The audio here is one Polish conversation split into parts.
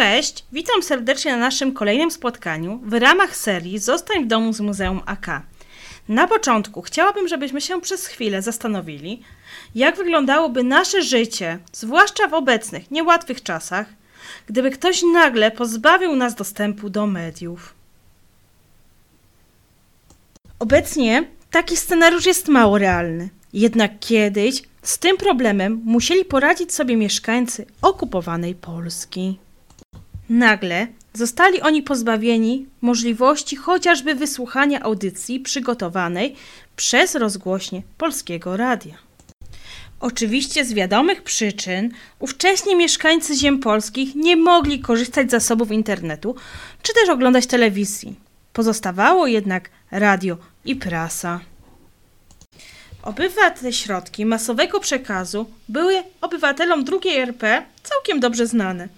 Cześć, witam serdecznie na naszym kolejnym spotkaniu w ramach serii Zostań w domu z Muzeum AK. Na początku chciałabym, żebyśmy się przez chwilę zastanowili, jak wyglądałoby nasze życie, zwłaszcza w obecnych, niełatwych czasach, gdyby ktoś nagle pozbawił nas dostępu do mediów. Obecnie taki scenariusz jest mało realny. Jednak kiedyś z tym problemem musieli poradzić sobie mieszkańcy okupowanej Polski. Nagle zostali oni pozbawieni możliwości chociażby wysłuchania audycji przygotowanej przez rozgłośnie Polskiego Radia. Oczywiście z wiadomych przyczyn ówcześni mieszkańcy ziem polskich nie mogli korzystać z zasobów internetu czy też oglądać telewizji. Pozostawało jednak radio i prasa. Obywa te środki masowego przekazu były obywatelom II RP całkiem dobrze znane.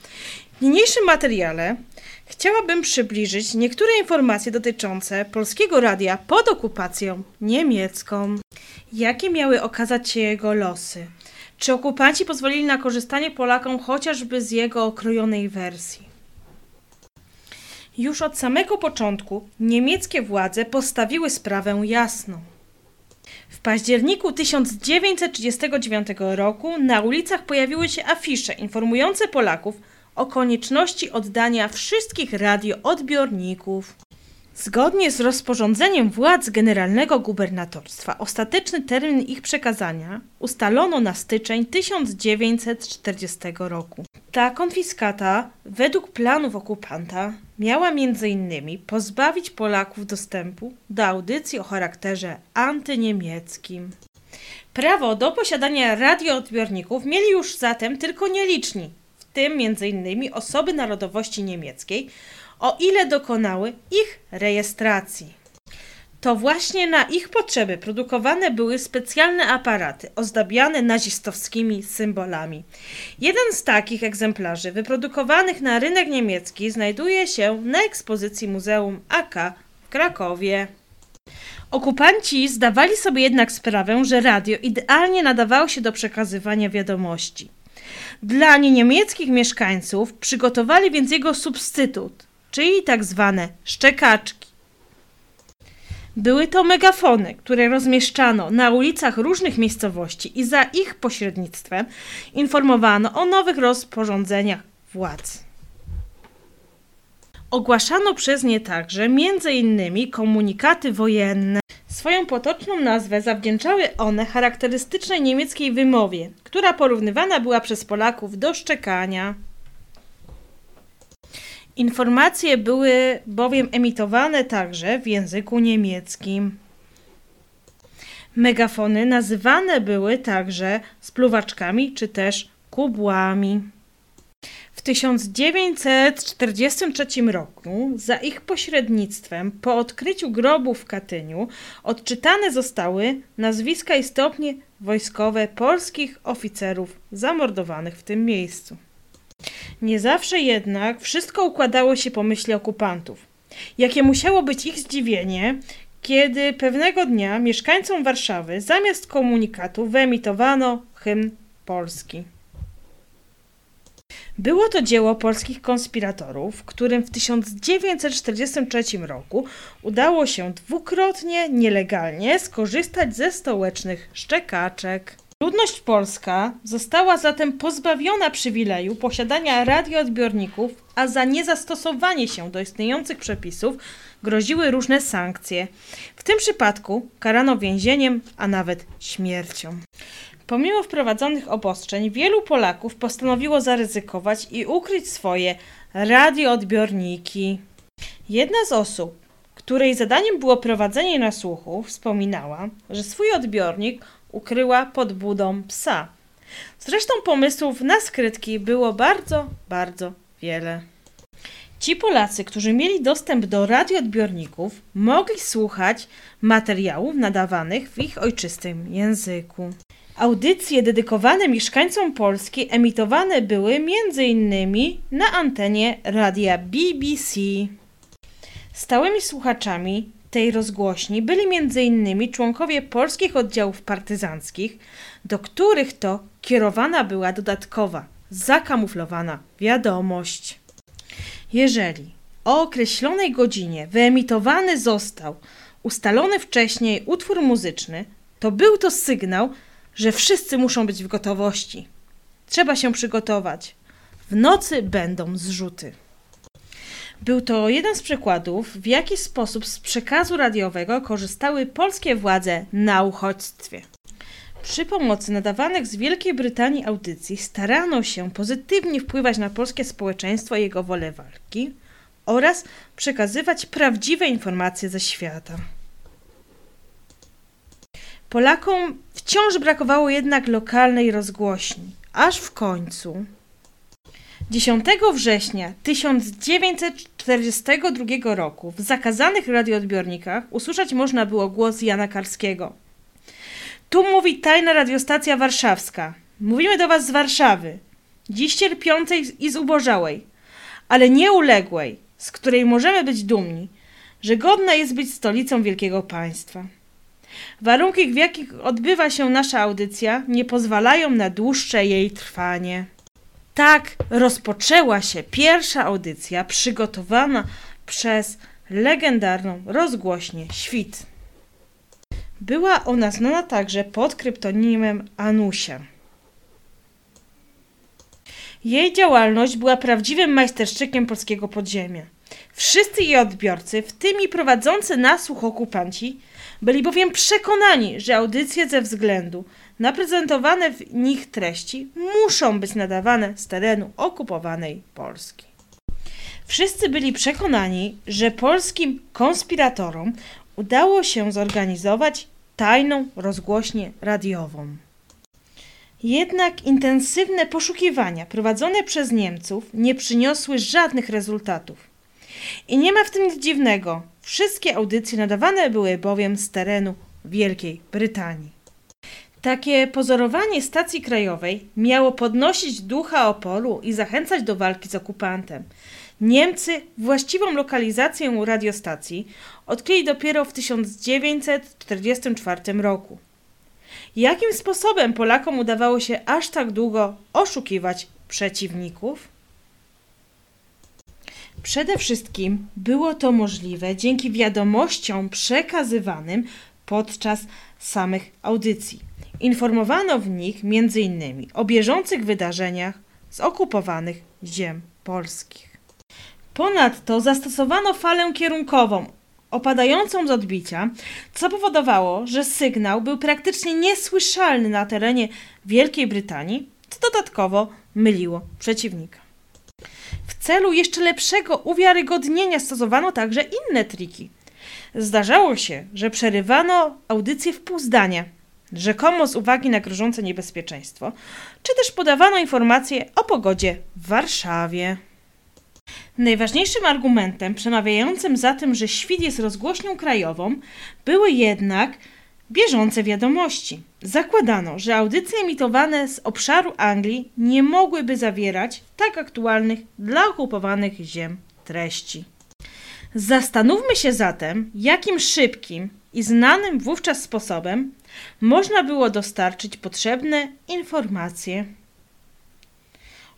W niniejszym materiale chciałabym przybliżyć niektóre informacje dotyczące polskiego radia pod okupacją niemiecką. Jakie miały okazać się jego losy? Czy okupanci pozwolili na korzystanie Polakom chociażby z jego okrojonej wersji? Już od samego początku niemieckie władze postawiły sprawę jasno. W październiku 1939 roku na ulicach pojawiły się afisze informujące Polaków o konieczności oddania wszystkich radioodbiorników. Zgodnie z rozporządzeniem władz generalnego gubernatorstwa ostateczny termin ich przekazania ustalono na styczeń 1940 roku. Ta konfiskata, według planów okupanta, miała m.in. pozbawić Polaków dostępu do audycji o charakterze antyniemieckim. Prawo do posiadania radioodbiorników mieli już zatem tylko nieliczni, tym m.in. osoby narodowości niemieckiej, o ile dokonały ich rejestracji. To właśnie na ich potrzeby produkowane były specjalne aparaty ozdabiane nazistowskimi symbolami. Jeden z takich egzemplarzy wyprodukowanych na rynek niemiecki znajduje się na ekspozycji Muzeum AK w Krakowie. Okupanci zdawali sobie jednak sprawę, że radio idealnie nadawało się do przekazywania wiadomości. Dla niemieckich mieszkańców przygotowali więc jego substytut, czyli tak zwane szczekaczki. Były to megafony, które rozmieszczano na ulicach różnych miejscowości i za ich pośrednictwem informowano o nowych rozporządzeniach władz. Ogłaszano przez nie także m.in. komunikaty wojenne. Swoją potoczną nazwę zawdzięczały one charakterystycznej niemieckiej wymowie, która porównywana była przez Polaków do szczekania. Informacje były bowiem emitowane także w języku niemieckim. Megafony nazywane były także spluwaczkami czy też kubłami. W 1943 roku za ich pośrednictwem po odkryciu grobu w Katyniu odczytane zostały nazwiska i stopnie wojskowe polskich oficerów zamordowanych w tym miejscu. Nie zawsze jednak wszystko układało się po myśli okupantów. Jakie musiało być ich zdziwienie, kiedy pewnego dnia mieszkańcom Warszawy zamiast komunikatu wyemitowano hymn Polski. Było to dzieło polskich konspiratorów, którym w 1943 roku udało się dwukrotnie nielegalnie skorzystać ze stołecznych szczekaczek. Ludność polska została zatem pozbawiona przywileju posiadania radioodbiorników, a za niezastosowanie się do istniejących przepisów groziły różne sankcje. W tym przypadku karano więzieniem, a nawet śmiercią. Pomimo wprowadzonych obostrzeń, wielu Polaków postanowiło zaryzykować i ukryć swoje radioodbiorniki. Jedna z osób, której zadaniem było prowadzenie nasłuchu, wspominała, że swój odbiornik ukryła pod budą psa. Zresztą pomysłów na skrytki było bardzo, bardzo wiele. Ci Polacy, którzy mieli dostęp do radioodbiorników, mogli słuchać materiałów nadawanych w ich ojczystym języku. Audycje dedykowane mieszkańcom Polski emitowane były m.in. na antenie radia BBC. Stałymi słuchaczami tej rozgłośni byli m.in. członkowie polskich oddziałów partyzanckich, do których to kierowana była dodatkowa, zakamuflowana wiadomość. Jeżeli o określonej godzinie wyemitowany został ustalony wcześniej utwór muzyczny, to był to sygnał, że wszyscy muszą być w gotowości. Trzeba się przygotować. W nocy będą zrzuty. Był to jeden z przykładów, w jaki sposób z przekazu radiowego korzystały polskie władze na uchodźstwie. Przy pomocy nadawanych z Wielkiej Brytanii audycji starano się pozytywnie wpływać na polskie społeczeństwo i jego wolę walki oraz przekazywać prawdziwe informacje ze świata. Polakom wciąż brakowało jednak lokalnej rozgłośni, aż w końcu 10 września 1942 roku w zakazanych radioodbiornikach usłyszeć można było głos Jana Karskiego. Tu mówi tajna radiostacja warszawska. Mówimy do was z Warszawy, dziś cierpiącej i zubożałej, ale nieuległej, z której możemy być dumni, że godna jest być stolicą wielkiego państwa. Warunki, w jakich odbywa się nasza audycja, nie pozwalają na dłuższe jej trwanie. Tak rozpoczęła się pierwsza audycja przygotowana przez legendarną rozgłośnię Świt. Była ona znana także pod kryptonimem Anusia. Jej działalność była prawdziwym majsterszczykiem polskiego podziemia. Wszyscy jej odbiorcy, w tym i prowadzący nasłuch okupanci, byli bowiem przekonani, że audycje ze względu na prezentowane w nich treści muszą być nadawane z terenu okupowanej Polski. Wszyscy byli przekonani, że polskim konspiratorom udało się zorganizować tajną rozgłośnię radiową. Jednak intensywne poszukiwania prowadzone przez Niemców nie przyniosły żadnych rezultatów. I nie ma w tym nic dziwnego. Wszystkie audycje nadawane były bowiem z terenu Wielkiej Brytanii. Takie pozorowanie stacji krajowej miało podnosić ducha oporu i zachęcać do walki z okupantem. Niemcy właściwą lokalizację radiostacji odkryli dopiero w 1944 roku. Jakim sposobem Polakom udawało się aż tak długo oszukiwać przeciwników? Przede wszystkim było to możliwe dzięki wiadomościom przekazywanym podczas samych audycji. Informowano w nich m.in. o bieżących wydarzeniach z okupowanych ziem polskich. Ponadto zastosowano falę kierunkową opadającą z odbicia, co powodowało, że sygnał był praktycznie niesłyszalny na terenie Wielkiej Brytanii, co dodatkowo myliło przeciwnika. W celu jeszcze lepszego uwiarygodnienia stosowano także inne triki. Zdarzało się, że przerywano audycję w pół zdania, rzekomo z uwagi na grożące niebezpieczeństwo, czy też podawano informacje o pogodzie w Warszawie. Najważniejszym argumentem przemawiającym za tym, że świt jest rozgłośnią krajową, były jednak bieżące wiadomości. Zakładano, że audycje emitowane z obszaru Anglii nie mogłyby zawierać tak aktualnych dla okupowanych ziem treści. Zastanówmy się zatem, jakim szybkim i znanym wówczas sposobem można było dostarczyć potrzebne informacje.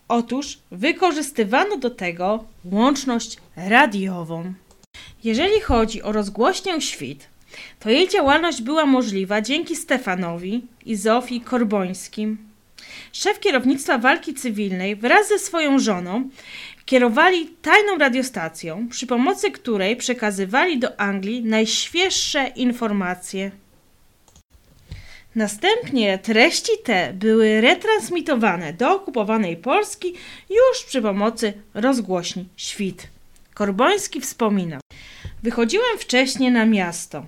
Otóż wykorzystywano do tego łączność radiową. Jeżeli chodzi o rozgłośnię świt, to jej działalność była możliwa dzięki Stefanowi i Zofii Korbońskim. Szef kierownictwa walki cywilnej wraz ze swoją żoną kierowali tajną radiostacją, przy pomocy której przekazywali do Anglii najświeższe informacje. Następnie treści te były retransmitowane do okupowanej Polski już przy pomocy rozgłośni Świt. Korboński wspomina: Wychodziłem wcześniej na miasto.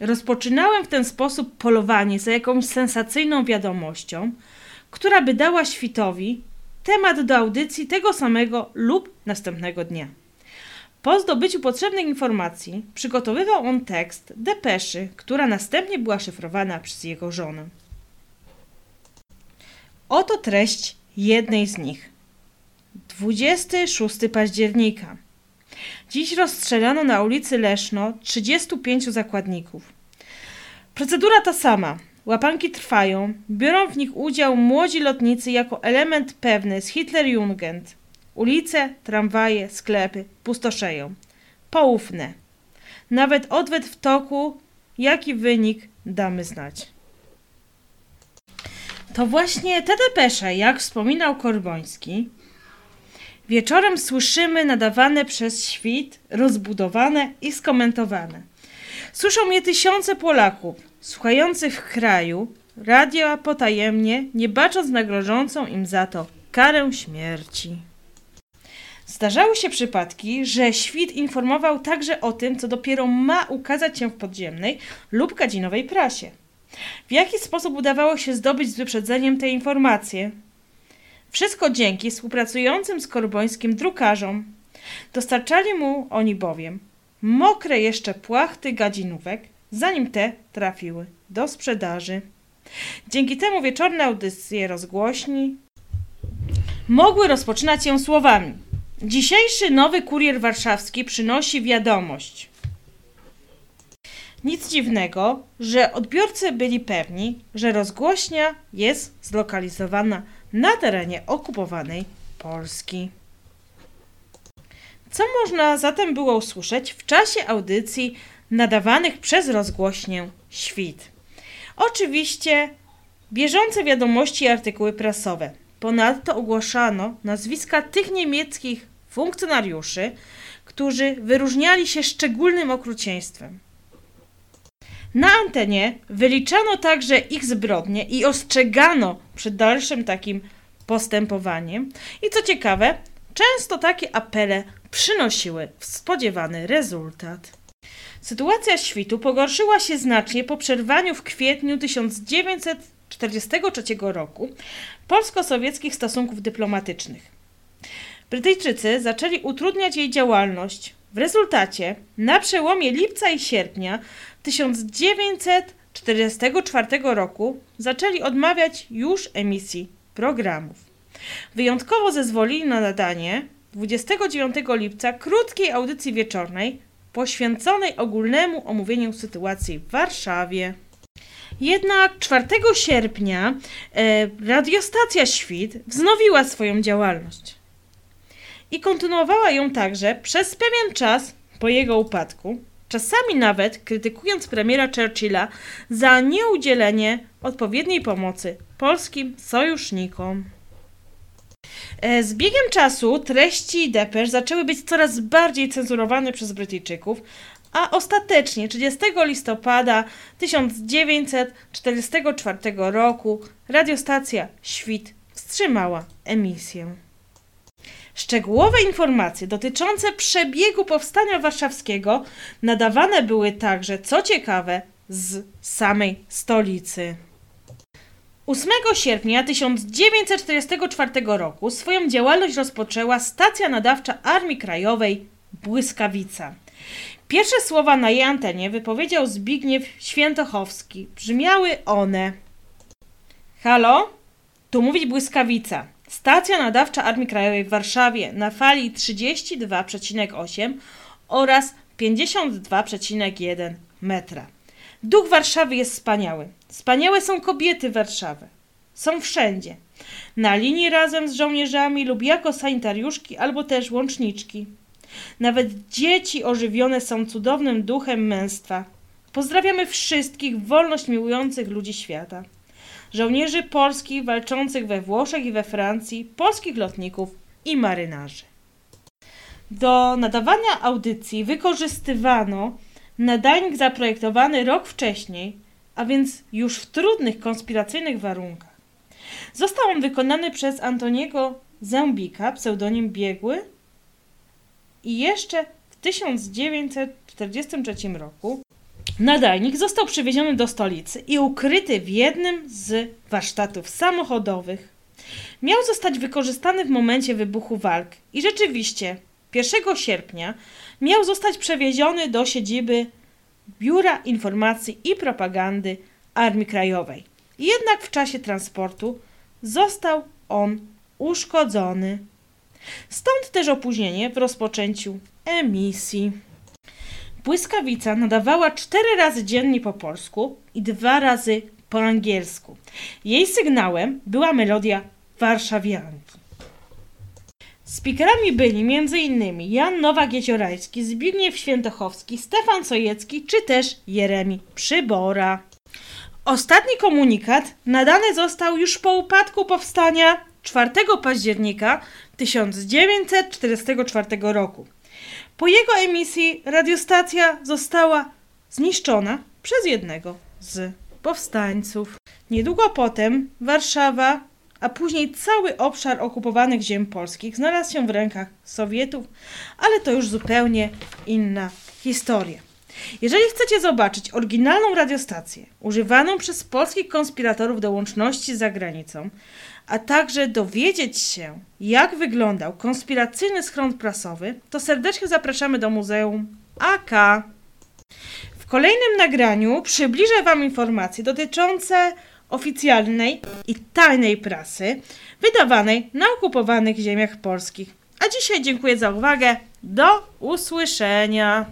Rozpoczynałem w ten sposób polowanie za jakąś sensacyjną wiadomością, która by dała świtowi temat do audycji tego samego lub następnego dnia. Po zdobyciu potrzebnej informacji przygotowywał on tekst depeszy, która następnie była szyfrowana przez jego żonę. Oto treść jednej z nich. 26 października. Dziś rozstrzelano na ulicy Leszno 35 zakładników. Procedura ta sama. Łapanki trwają, biorą w nich udział młodzi lotnicy jako element pewny z Hitlerjugend. Ulice, tramwaje, sklepy pustoszeją. Poufne. Nawet odwet w toku, jaki wynik damy znać. To właśnie te depesze, jak wspominał Korboński, wieczorem słyszymy nadawane przez świt, rozbudowane i skomentowane. Słyszą je tysiące Polaków, słuchających w kraju radio potajemnie, nie bacząc na grożącą im za to karę śmierci. Zdarzały się przypadki, że świt informował także o tym, co dopiero ma ukazać się w podziemnej lub gadzinowej prasie. W jaki sposób udawało się zdobyć z wyprzedzeniem te informacje? Wszystko dzięki współpracującym z Korbońskim drukarzom. Dostarczali mu oni bowiem mokre jeszcze płachty gadzinówek, zanim te trafiły do sprzedaży. Dzięki temu wieczorne audycje rozgłośni mogły rozpoczynać się słowami Dzisiejszy nowy kurier warszawski przynosi wiadomość. Nic dziwnego, że odbiorcy byli pewni, że rozgłośnia jest zlokalizowana na terenie okupowanej Polski. Co można zatem było usłyszeć w czasie audycji nadawanych przez rozgłośnię Świt? Oczywiście bieżące wiadomości i artykuły prasowe. Ponadto ogłaszano nazwiska tych niemieckich funkcjonariuszy, którzy wyróżniali się szczególnym okrucieństwem. Na antenie wyliczano także ich zbrodnie i ostrzegano przed dalszym takim postępowaniem. I co ciekawe, często takie apele przynosiły spodziewany rezultat. Sytuacja świtu pogorszyła się znacznie po przerwaniu w kwietniu 1943 roku polsko-sowieckich stosunków dyplomatycznych. Brytyjczycy zaczęli utrudniać jej działalność. W rezultacie na przełomie lipca i sierpnia 1944 roku zaczęli odmawiać już emisji programów. Wyjątkowo zezwolili na nadanie 29 lipca krótkiej audycji wieczornej poświęconej ogólnemu omówieniu sytuacji w Warszawie. Jednak 4 sierpnia e, radiostacja Świt wznowiła swoją działalność i kontynuowała ją także przez pewien czas po jego upadku, czasami nawet krytykując premiera Churchilla za nieudzielenie odpowiedniej pomocy polskim sojusznikom. E, z biegiem czasu treści depesz zaczęły być coraz bardziej cenzurowane przez Brytyjczyków, a ostatecznie 30 listopada 1944 roku radiostacja Świt wstrzymała emisję. Szczegółowe informacje dotyczące przebiegu powstania warszawskiego nadawane były także, co ciekawe, z samej stolicy. 8 sierpnia 1944 roku swoją działalność rozpoczęła stacja nadawcza Armii Krajowej Błyskawica. Pierwsze słowa na jej antenie wypowiedział Zbigniew Świętochowski. Brzmiały one: Halo? Tu mówić Błyskawica. Stacja nadawcza Armii Krajowej w Warszawie na fali 32,8 oraz 52,1 metra. Duch Warszawy jest wspaniały. Wspaniałe są kobiety Warszawy. Są wszędzie. Na linii razem z żołnierzami lub jako sanitariuszki albo też łączniczki. Nawet dzieci ożywione są cudownym duchem męstwa. Pozdrawiamy wszystkich wolność miłujących ludzi świata żołnierzy polskich walczących we Włoszech i we Francji, polskich lotników i marynarzy. Do nadawania audycji wykorzystywano nadajnik zaprojektowany rok wcześniej, a więc już w trudnych konspiracyjnych warunkach. Został on wykonany przez Antoniego Zębika, pseudonim Biegły, i jeszcze w 1943 roku Nadajnik został przywieziony do stolicy i ukryty w jednym z warsztatów samochodowych. Miał zostać wykorzystany w momencie wybuchu walk i rzeczywiście 1 sierpnia miał zostać przewieziony do siedziby Biura Informacji i Propagandy Armii Krajowej. Jednak w czasie transportu został on uszkodzony. Stąd też opóźnienie w rozpoczęciu emisji. Błyskawica nadawała cztery razy dziennie po polsku i dwa razy po angielsku. Jej sygnałem była melodia warszawianki. Speakerami byli m.in. Jan Nowak-Jeziorański, Zbigniew Świętochowski, Stefan Sojecki czy też Jeremi Przybora. Ostatni komunikat nadany został już po upadku powstania 4 października 1944 roku. Po jego emisji radiostacja została zniszczona przez jednego z powstańców. Niedługo potem Warszawa, a później cały obszar okupowanych ziem polskich znalazł się w rękach Sowietów, ale to już zupełnie inna historia. Jeżeli chcecie zobaczyć oryginalną radiostację używaną przez polskich konspiratorów do łączności z zagranicą, a także dowiedzieć się, jak wyglądał konspiracyjny schron prasowy, to serdecznie zapraszamy do Muzeum AK. W kolejnym nagraniu przybliżę Wam informacje dotyczące oficjalnej i tajnej prasy wydawanej na okupowanych ziemiach polskich. A dzisiaj dziękuję za uwagę. Do usłyszenia.